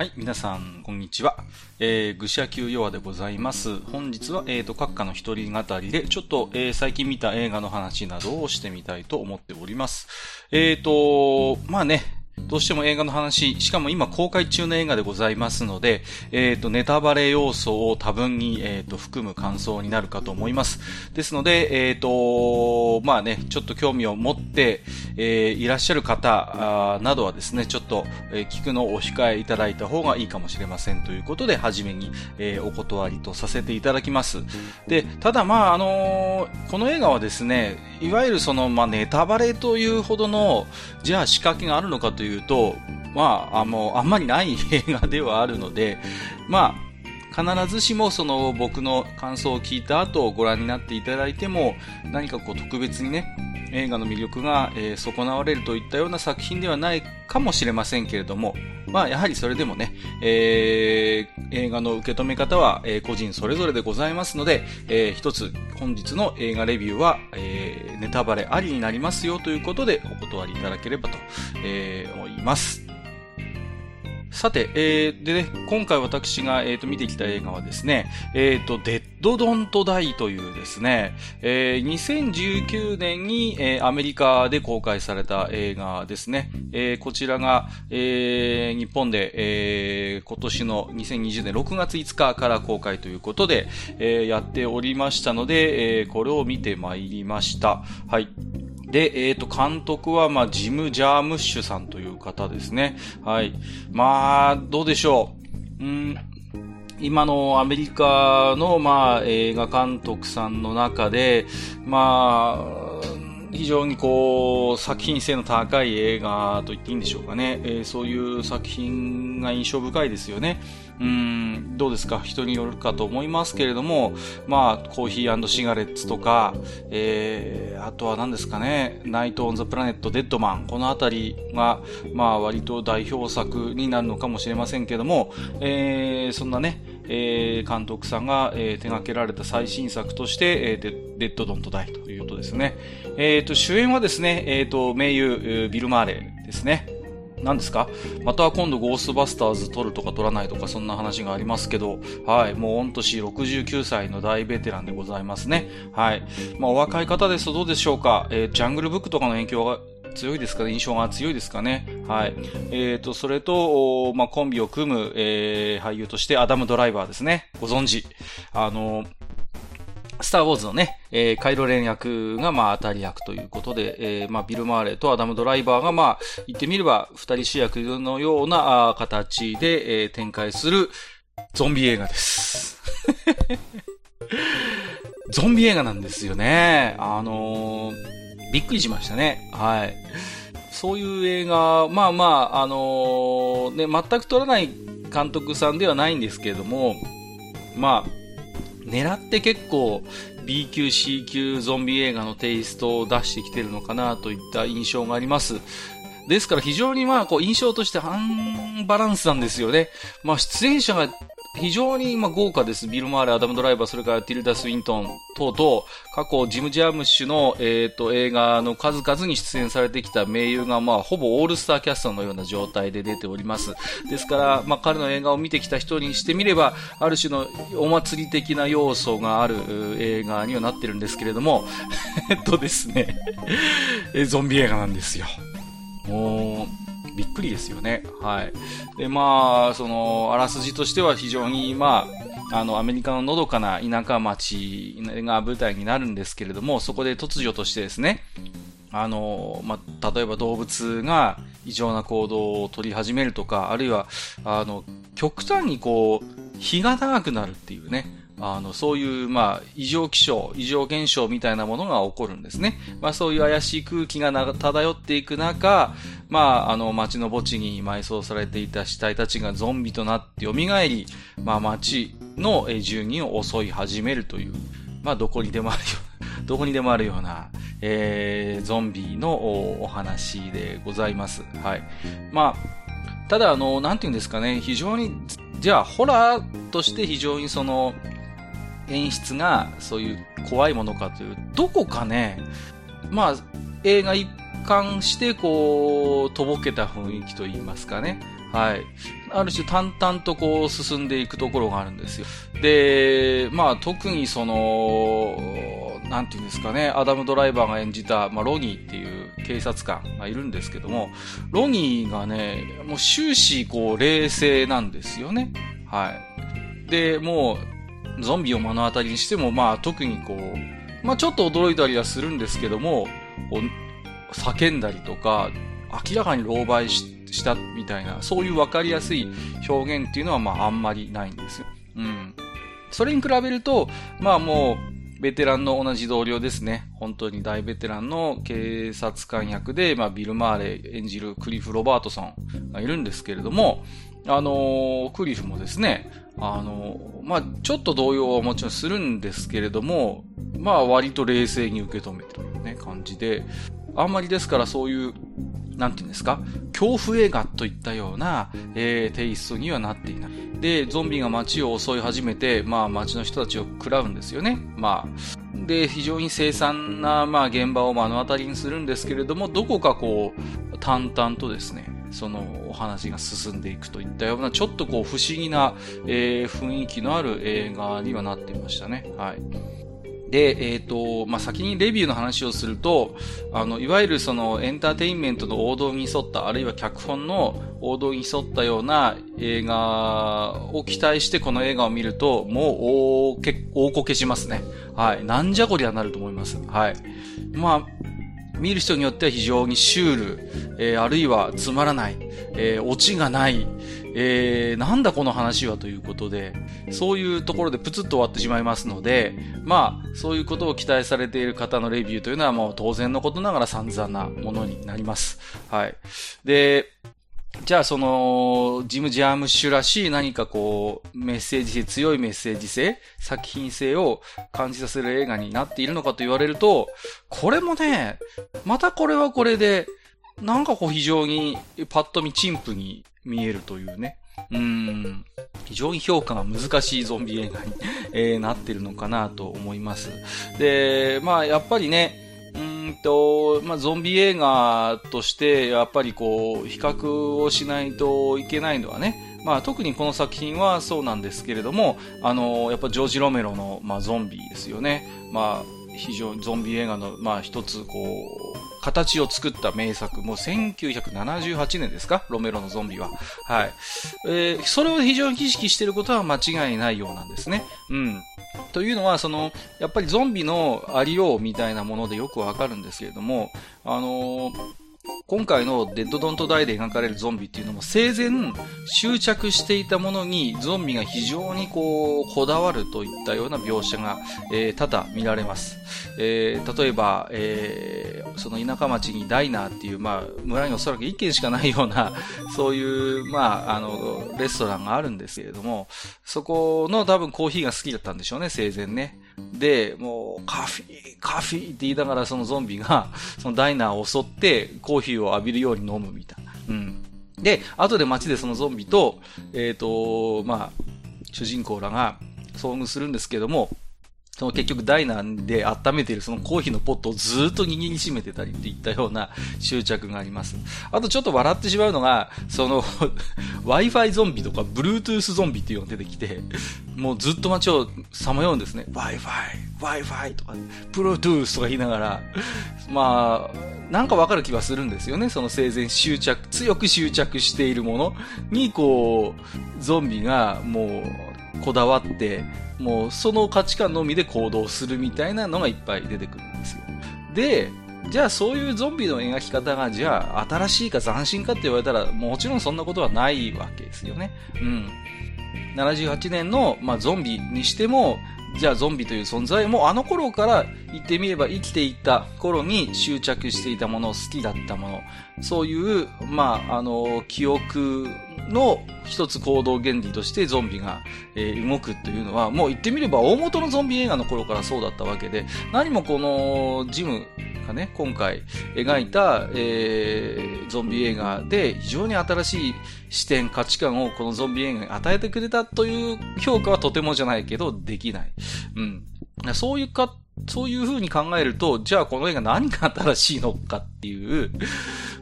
はい、皆さん、こんにちは。えー、ぐしゃきゅうよわでございます。本日は、えーと、閣下の一人語りで、ちょっと、えー、最近見た映画の話などをしてみたいと思っております。えーと、まあね、どうしても映画の話、しかも今公開中の映画でございますので、えっ、ー、と、ネタバレ要素を多分に、えっ、ー、と、含む感想になるかと思います。ですので、えっ、ー、と、まあね、ちょっと興味を持って、えいらっしゃる方などはですね、ちょっと、え聞くのをお控えいただいた方がいいかもしれませんということで、はじめに、えお断りとさせていただきます。で、ただまあ、あのこの映画はですね、いわゆるその、まあ、ネタバレというほどの、じゃあ仕掛けがあるのかといううと、まあ、あの、あんまりない映画ではあるので、まあ、必ずしもその僕の感想を聞いた後ご覧になっていただいても何かこう特別にね映画の魅力が、えー、損なわれるといったような作品ではないかもしれませんけれども、まあやはりそれでもね、えー、映画の受け止め方は、えー、個人それぞれでございますので、えー、一つ本日の映画レビューは、えー、ネタバレありになりますよということでお断りいただければと、えー、思います。さて、えー、でね、今回私が、えーと、見てきた映画はですね、えっ、ー、と、デッドドントダイというですね、えー、2019年に、えー、アメリカで公開された映画ですね。えー、こちらが、えー、日本で、えー、今年の2020年6月5日から公開ということで、えー、やっておりましたので、えー、これを見てまいりました。はい。で、えっ、ー、と、監督は、まあ、ジム・ジャームッシュさんという方ですね。はい。まあ、どうでしょう。ん、今のアメリカの、まあ、映画監督さんの中で、まあ、非常にこう、作品性の高い映画と言っていいんでしょうかね。えー、そういう作品が印象深いですよね。うん、どうですか？人によるかと思いますけれども、まあ、コーヒーシガレッツとか、えー、あとは何ですかね、ナイト・オン・ザ・プラネット・デッドマン、このあたりが、まあ、割と代表作になるのかもしれませんけれども、えー、そんなね、えー、監督さんが、えー、手掛けられた最新作として、えー、デッド・ドント・ダイということですね。え、ー、と、主演はですね、えっ、ー、と、名優、ビル・マーレですね。何ですか？また今度ゴーストバスターズ撮るとか撮らないとかそんな話がありますけど、はい、もう御年69歳の大ベテランでございますね。はい。まあお若い方ですとどうでしょうか？えー、ジャングルブックとかの影響が強いですか？ね印象が強いですかね？はい。えっ、ー、と、それと、まあ、コンビを組む、えー、俳優としてアダム・ドライバーですね。ご存知。あのスターウォーズのね、えー、カイロレン役が、まあ、当たり役ということで、えー、まあ、ビル・マーレとアダム・ドライバーが、まあ、言ってみれば、二人主役のような、あ形で、えー、展開する、ゾンビ映画です。ゾンビ映画なんですよね。あのー、びっくりしましたね。はい。そういう映画、まあまあ、あのー、ね、全く撮らない監督さんではないんですけれども、まあ、狙って結構 B 級 C 級ゾンビ映画のテイストを出してきてるのかなといった印象があります。ですから非常にまあこう印象としてアンバランスなんですよね。まあ出演者が非常にま豪華です。ビル・マーレ、アダム・ドライバー、それからティルダ・スウィントン等々、過去ジム・ジャームッシュの、えーと、映画の数々に出演されてきた名優が、まあ、ほぼオールスターキャストのような状態で出ております。ですから、まあ、彼の映画を見てきた人にしてみれば、ある種のお祭り的な要素がある映画にはなってるんですけれども、えっとですね、ゾンビ映画なんですよ。もう、びっくりですよね。はい。で、まあ、その、あらすじとしては非常に、まあ、あの、アメリカののどかな田舎町が舞台になるんですけれども、そこで突如としてですね、あの、まあ、例えば動物が異常な行動を取り始めるとか、あるいは、あの、極端にこう、日が長くなるっていうね、あの、そういう、まあ、異常気象、異常現象みたいなものが起こるんですね。まあ、そういう怪しい空気が漂っていく中、まあ、あの、街の墓地に埋葬されていた死体たちがゾンビとなって蘇り、まあ、街の住人を襲い始めるという、まあ、どこにでもあるような、どこにでもあるような、えー、ゾンビのお話でございます。はい。まあ、ただ、あの、なんていうんですかね、非常に、じゃあ、ホラーとして非常にその、演出がそういう怖いものかという、どこかね、まあ、映画一貫してこう、とぼけた雰囲気といいますかね。はい。ある種淡々とこう進んでいくところがあるんですよ。で、まあ特にその、なんていうんですかね、アダム・ドライバーが演じた、まあ、ロニーっていう警察官がいるんですけども、ロニーがね、もう終始こう冷静なんですよね。はい。で、もう、ゾンビを目の当たりにしても、まあ特にこう、まあちょっと驚いたりはするんですけども、叫んだりとか、明らかに狼狽したみたいな、そういうわかりやすい表現っていうのはまああんまりないんですよ。うん。それに比べると、まあもう、ベテランの同じ同僚ですね。本当に大ベテランの警察官役で、まあ、ビル・マーレ演じるクリフ・ロバートソンがいるんですけれども、あのー、クリフもですね、あの、まあ、ちょっと動揺はもちろんするんですけれども、まあ、割と冷静に受け止めてるね、感じで、あんまりですからそういうなんていうんですか、恐怖映画といったような、えー、テイストにはなっていない。で、ゾンビが街を襲い始めて、まあ街の人たちを食らうんですよね。まあ、で、非常に凄惨な、まあ現場を目の当たりにするんですけれども、どこかこう、淡々とですね、そのお話が進んでいくといったような、ちょっとこう不思議な、えー、雰囲気のある映画にはなっていましたね。はい。で、えっ、ー、と、まあ、先にレビューの話をすると、あの、いわゆるそのエンターテインメントの王道に沿った、あるいは脚本の王道に沿ったような映画を期待してこの映画を見ると、もう大、大こけしますね。はい。なんじゃこりゃなると思います。はい。まあ、見る人によっては非常にシュール、えー、あるいはつまらない、えー、オチがない、えー、なんだこの話はということで、そういうところでプツッと終わってしまいますので、まあ、そういうことを期待されている方のレビューというのはもう当然のことながら散々なものになります。はい。で、じゃあその、ジム・ジャームッシュらしい何かこう、メッセージ性、強いメッセージ性、作品性を感じさせる映画になっているのかと言われると、これもね、またこれはこれで、なんかこう非常にパッと見陳腐に見えるというね。うん、非常に評価が難しいゾンビ映画にえー、なってるのかなと思います。で、まあやっぱりね、うんと、まあ、ゾンビ映画として、やっぱりこう、比較をしないといけないのはね、まあ、特にこの作品はそうなんですけれども、あの、やっぱジョージ・ロメロの、まあ、ゾンビですよね。まあ、非常にゾンビ映画の、まあ、一つ、こう、形を作った名作、もう1978年ですか？ロメロのゾンビは。はい。えー、それを非常に意識していることは間違いないようなんですね。うん。というのは、その、やっぱりゾンビのありようみたいなものでよくわかるんですけれども、あのー今回のデッドドントダイで描かれるゾンビっていうのも生前執着していたものにゾンビが非常にこうこだわるといったような描写が、えー、多々見られます。えー、例えば、えー、その田舎町にダイナーっていう、まあ、村におそらく1軒しかないような、そういう、まあ、あの、レストランがあるんですけれども、そこの多分コーヒーが好きだったんでしょうね、生前ね。で、もう、カフィー、カフィーって言いながらそのゾンビが、そのダイナーを襲って、コーヒーを浴びるように飲むみたいな。うん。で、後で街でそのゾンビと、えっ、ー、と、まあ、主人公らが遭遇するんですけども、その結局ダイナーで温めているそのコーヒーのポットをずっと握りしめてたりっていったような執着があります。あとちょっと笑ってしまうのが、その Wi-Fi ゾンビとか Bluetooth ゾンビっていうのが出てきて、もうずっと街をさまようんですね。Wi-Fi、Wi-Fi とか、Bluetooth とか言いながら、まあ、なんかわかる気はするんですよね。その生前執着、強く執着しているものに、こう、ゾンビがもう、こだわって、もうその価値観のみで行動するみたいなのがいっぱい出てくるんですよ。で、じゃあそういうゾンビの描き方が、じゃあ新しいか斬新かって言われたら、もちろんそんなことはないわけですよね。うん。78年の、まあ、ゾンビにしても、じゃあゾンビという存在もあの頃から言ってみれば生きていた頃に執着していたもの、好きだったもの、そういう、まあ、あの、記憶の一つ行動原理としてゾンビが、えー、動くというのは、もう言ってみれば大元のゾンビ映画の頃からそうだったわけで、何もこのジムがね、今回描いた、えー、ゾンビ映画で非常に新しい視点、価値観をこのゾンビ映画に与えてくれたという評価はとてもじゃないけど、できない。うん。そういうか、そういう風に考えると、じゃあこの映画何が新しいのかっていう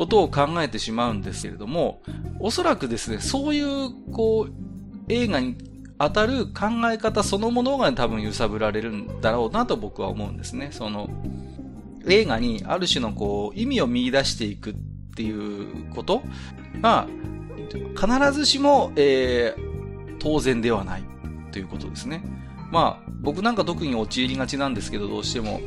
ことを考えてしまうんですけれども、おそらくですね、そういう、こう、映画に当たる考え方そのものが多分揺さぶられるんだろうなと僕は思うんですね。その、映画にある種のこう、意味を見出していくっていうことが、必ずしも、えー、当然ではないということですね。まあ、僕なんか特に陥りがちなんですけど、どうしても、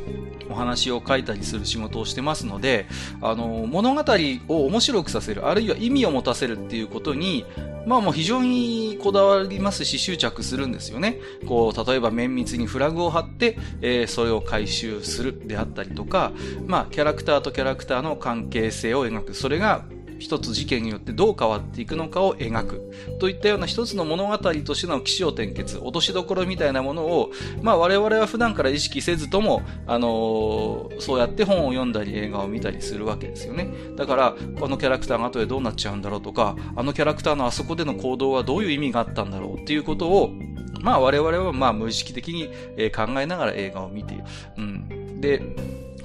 お話を書いたりする仕事をしてますので、あの、物語を面白くさせる、あるいは意味を持たせるっていうことに、まあもう非常にこだわりますし執着するんですよね。こう、例えば綿密にフラグを貼って、えー、それを回収するであったりとか、まあキャラクターとキャラクターの関係性を描く。それが一つ事件によってどう変わっていくのかを描く。といったような一つの物語としての起承転結、落としどころみたいなものを、まあ我々は普段から意識せずとも、あのー、そうやって本を読んだり映画を見たりするわけですよね。だから、このキャラクターが後でどうなっちゃうんだろうとか、あのキャラクターのあそこでの行動はどういう意味があったんだろうっていうことを、まあ我々はまあ無意識的に考えながら映画を見ている。うん。で、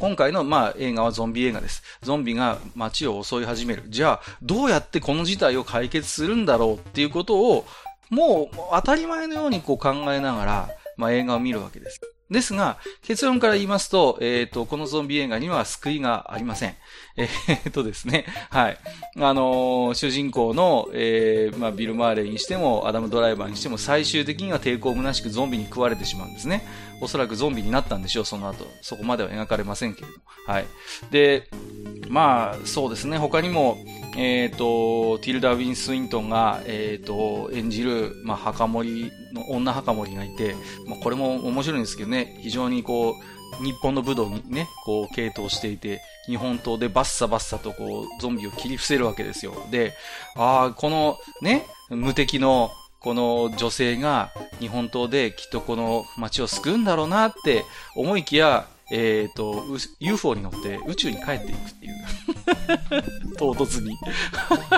今回の、まあ、映画はゾンビ映画です。ゾンビが街を襲い始める。じゃあ、どうやってこの事態を解決するんだろうっていうことを、もう当たり前のようにこう考えながら、まあ、映画を見るわけです。ですが、結論から言いますと、えっ、ー、と、このゾンビ映画には救いがありません。えー、っとですね、はい。あのー、主人公の、えー、まあ、ビル・マーレーにしても、アダム・ドライバーにしても、最終的には抵抗虚しくゾンビに食われてしまうんですね。おそらくゾンビになったんでしょう、その後。そこまでは描かれませんけれども。はい。で、まあ、そうですね、他にも、えっ、ー、と、ティルダ・ウィン・スウィントンが、えっ、ー、と、演じる、まあ、墓守の、女墓守がいて、まあ、これも面白いんですけどね、非常にこう、日本の武道にね、こう、系統していて、日本刀でバッサバッサとこう、ゾンビを切り伏せるわけですよ。で、ああ、この、ね、無敵の、この女性が日本刀できっとこの街を救うんだろうなって思いきや、えっ、ー、と、UFO に乗って宇宙に帰っていくっていう。唐突に。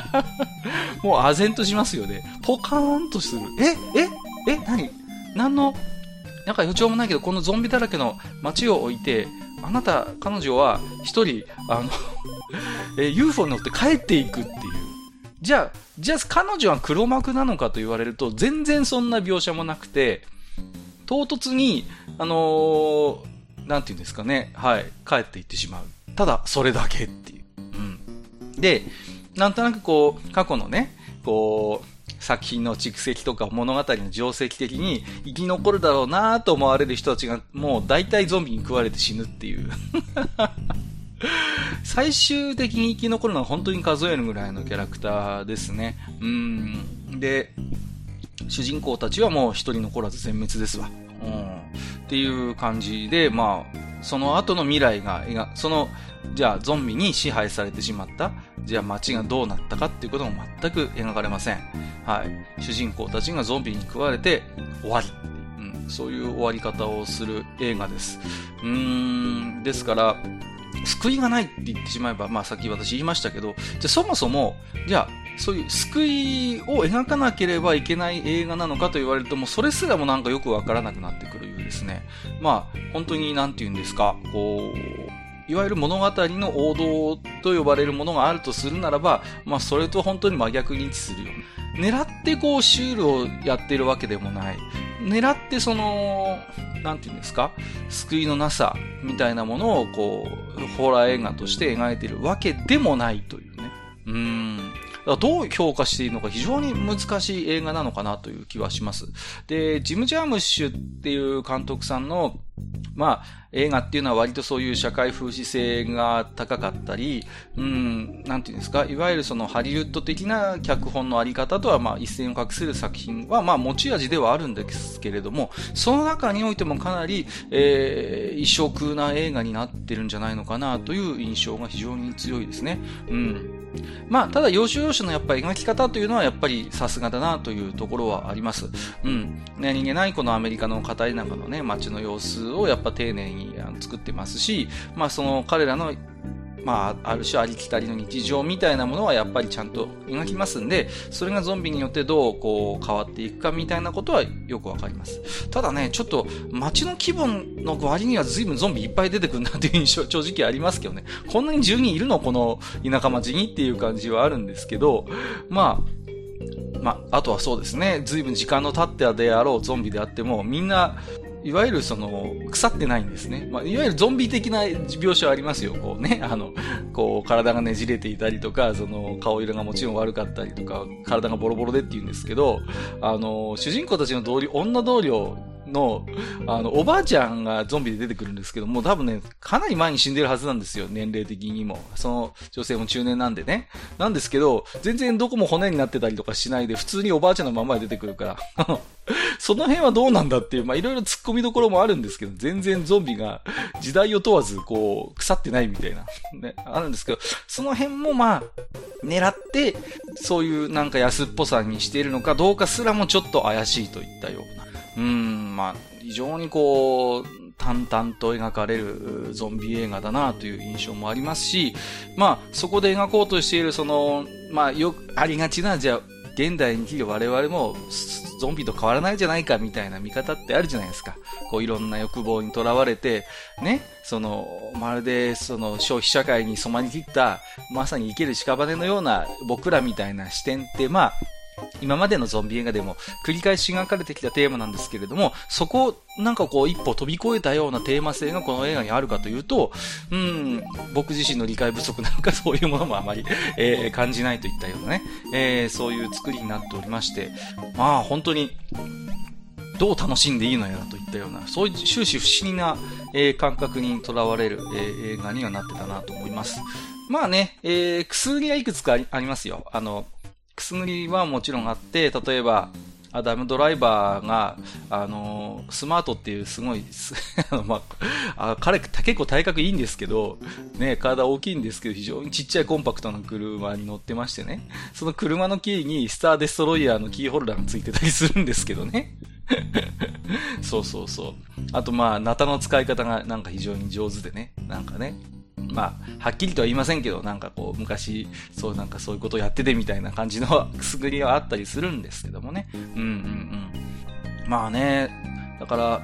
もう唖然としますよね。ポカーンとする。えええ何？何の、なんか予兆もないけど、このゾンビだらけの街を置いて、あなた、彼女は一人、あの え UFO に乗って帰っていくっていう。じゃあ、じゃあ彼女は黒幕なのかと言われると、全然そんな描写もなくて、唐突に、あのー、なんていうんですかね、はい、帰っていってしまう。ただ、それだけっていう。で、なんとなくこう、過去のね、こう、作品の蓄積とか物語の定石的に生き残るだろうなと思われる人たちがもう大体ゾンビに食われて死ぬっていう 最終的に生き残るのは本当に数えるぐらいのキャラクターですね。うん。で、主人公たちはもう一人残らず全滅ですわ。うん。っていう感じで、まあ、その後の未来が、その、じゃあゾンビに支配されてしまった、じゃあ街がどうなったかっていうことも全く描かれません。はい。主人公たちがゾンビに食われて終わり。うん、そういう終わり方をする映画です。うーん、ですから、救いがないって言ってしまえば、まあさっき私言いましたけど、じゃあそもそも、じゃあそういう救いを描かなければいけない映画なのかと言われると、もうそれすらもなんかよくわからなくなってくるようですね。まあ、本当になんて言うんですか、こう、いわゆる物語の王道と呼ばれるものがあるとするならば、まあそれと本当に真逆に位置するよ。狙ってこうシュールをやってるわけでもない。狙ってその、なんて言うんですか？救いのなさみたいなものをこう、ホラー映画として描いてるわけでもないというね。うーん。どう評価していいのか非常に難しい映画なのかなという気はします。で、ジム・ジャームッシュっていう監督さんのまあ、映画っていうのは割とそういう社会風刺性が高かったり、うん、なんていうんですか、いわゆるそのハリウッド的な脚本のあり方とは、まあ、一線を画する作品は、まあ、持ち味ではあるんですけれども、その中においてもかなり、えー、異色な映画になってるんじゃないのかなという印象が非常に強いですね。うん。まあ、ただ、要所要所のやっぱり描き方というのはやっぱりさすがだなというところはあります。うん。何気ないこのアメリカの片田舎のね、街の様子をやっぱ丁寧に作ってますし、まあ、その彼らのまあ、ある種ありきたりの日常みたいなものはやっぱりちゃんと描きますんで、それがゾンビによってどうこう変わっていくかみたいなことはよくわかります。ただね、ちょっと街の気分の割には随分ゾンビいっぱい出てくるなっていう印象正直ありますけどね。こんなに10人いるのこの田舎町にっていう感じはあるんですけど、まあ、まあ、あとはそうですね、随分時間の経ってであろうゾンビであっても、みんな、いわゆるその、腐ってないんですね。まあ、いわゆるゾンビ的な描写はありますよ。こうね、あの、こう、体がねじれていたりとか、その、顔色がもちろん悪かったりとか、体がボロボロでって言うんですけど、あの、主人公たちの同僚、女同僚の、あの、おばあちゃんがゾンビで出てくるんですけども、多分ね、かなり前に死んでるはずなんですよ、年齢的にも。その女性も中年なんでね。なんですけど、全然どこも骨になってたりとかしないで、普通におばあちゃんのままで出てくるから、その辺はどうなんだっていう、まあ、いろいろ突っ込みどころもあるんですけど、全然ゾンビが時代を問わず、こう、腐ってないみたいな、ね、あるんですけど、その辺もまあ、狙って、そういうなんか安っぽさにしているのかどうかすらもちょっと怪しいといったような。うん、まあ、非常にこう、淡々と描かれるゾンビ映画だなという印象もありますし、まあ、そこで描こうとしている、その、まあ、よくありがちな、じゃあ、現代に生きる我々もゾンビと変わらないじゃないかみたいな見方ってあるじゃないですか。こういろんな欲望にとらわれて、ね、その、まるでその消費社会に染まりきった、まさに生きる屍のような僕らみたいな視点って、まあ、今までのゾンビ映画でも繰り返し描かれてきたテーマなんですけれども、そこをなんかこう一歩飛び越えたようなテーマ性がこの映画にあるかというと、うん、僕自身の理解不足なのかそういうものもあまり、えー、感じないといったようなね、えー、そういう作りになっておりまして、まあ本当に、どう楽しんでいいのやらといったような、そういう終始不思議な、えー、感覚にとらわれる、えー、映画にはなってたなと思います。まあね、えー、薬がいくつかありますよ。あの、くすぐりはもちろんあって、例えば、アダムドライバーが、あのスマートっていうすごい、まあ、あ彼結構体格いいんですけど、ね、体大きいんですけど、非常にちっちゃいコンパクトな車に乗ってましてね、その車のキーにスターデストロイヤーのキーホルダーがついてたりするんですけどね。そうそうそう。あとまあ、ナタの使い方がなんか非常に上手でね、なんかね、まあ、はっきりとは言いませんけど、なんかこう、昔、そうなんかそういうことをやっててみたいな感じのくすぐりはあったりするんですけどもね。うんうんうん。まあね、だから、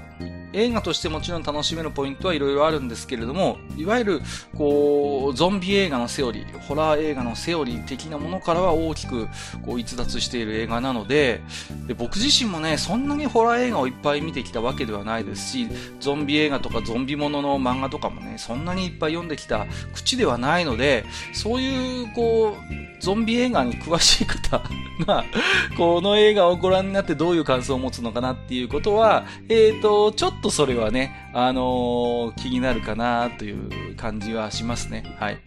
映画としてもちろん楽しめるポイントはいろいろあるんですけれども、いわゆる、こう、ゾンビ映画のセオリー、ホラー映画のセオリー的なものからは大きく、こう、逸脱している映画なので、で僕自身もね、そんなにホラー映画をいっぱい見てきたわけではないですし、ゾンビ映画とかゾンビものの漫画とかもね、そんなにいっぱい読んできた口ではないので、そういう、こう、ゾンビ映画に詳しい方が、この映画をご覧になってどういう感想を持つのかなっていうことは、えっ、ー、と、ちょっとそれはね、あのー、気になるかなという感じはしますね。はい。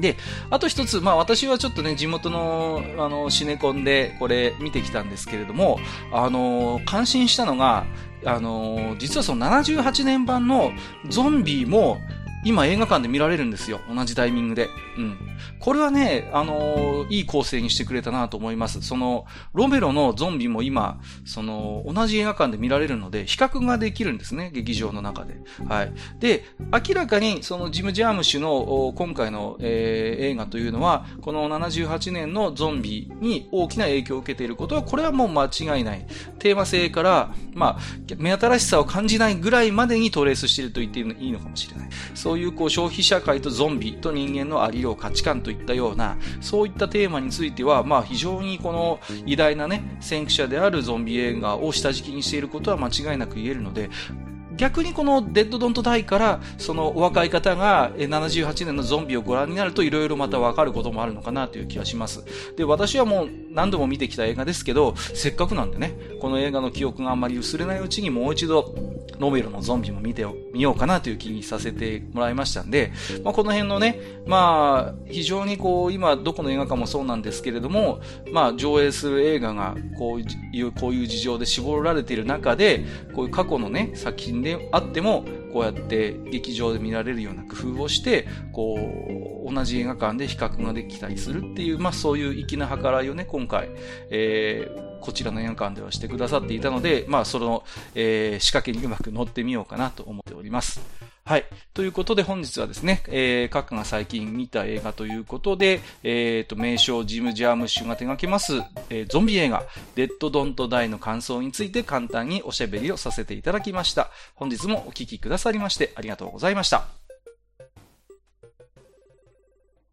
で、あと一つ、まあ私はちょっとね、地元の、あの、シネコンでこれ見てきたんですけれども、あのー、感心したのが、あのー、実はその78年版のゾンビも、今映画館で見られるんですよ。同じタイミングで。うん。これはね、あのー、いい構成にしてくれたなと思います。その、ロメロのゾンビも今、その、同じ映画館で見られるので、比較ができるんですね、劇場の中で。はい。で、明らかに、その、ジム・ジャームシュの、今回の、えー、映画というのは、この78年のゾンビに大きな影響を受けていることは、これはもう間違いない。テーマ性から、まあ、目新しさを感じないぐらいまでにトレースしていると言っていいのかもしれない。そういう、こう、消費社会とゾンビと人間のありよう、価値観といったような、そういったテーマについては、まあ非常にこの偉大なね、先駆者であるゾンビ映画を下敷きにしていることは間違いなく言えるので、逆にこのデッドドントダイから、そのお若い方が78年のゾンビをご覧になると色々またわかることもあるのかなという気がします。で、私はもう何度も見てきた映画ですけど、せっかくなんでね、この映画の記憶があんまり薄れないうちにもう一度、ノベルのゾンビも見てみようかなという気にさせてもらいましたんで、まあ、この辺のね、まあ、非常にこう、今どこの映画かもそうなんですけれども、まあ、上映する映画がこういう、こういう事情で絞られている中で、こういう過去のね、作品であっても、こうやって劇場で見られるような工夫をして、こう、同じ映画館で比較ができたりするっていう、まあそういう粋な計らいをね、今今回、えー、こちらの映画館ではしてくださっていたので、まあその、えー、仕掛けにうまく乗ってみようかなと思っております。はい。ということで本日はですね、えー、閣下が最近見た映画ということで、えっ、ー、と、名称ジム・ジャームッシュが手掛けます、えー、ゾンビ映画、デッド・ドント・ダイの感想について簡単におしゃべりをさせていただきました。本日もお聴きくださりましてありがとうございました。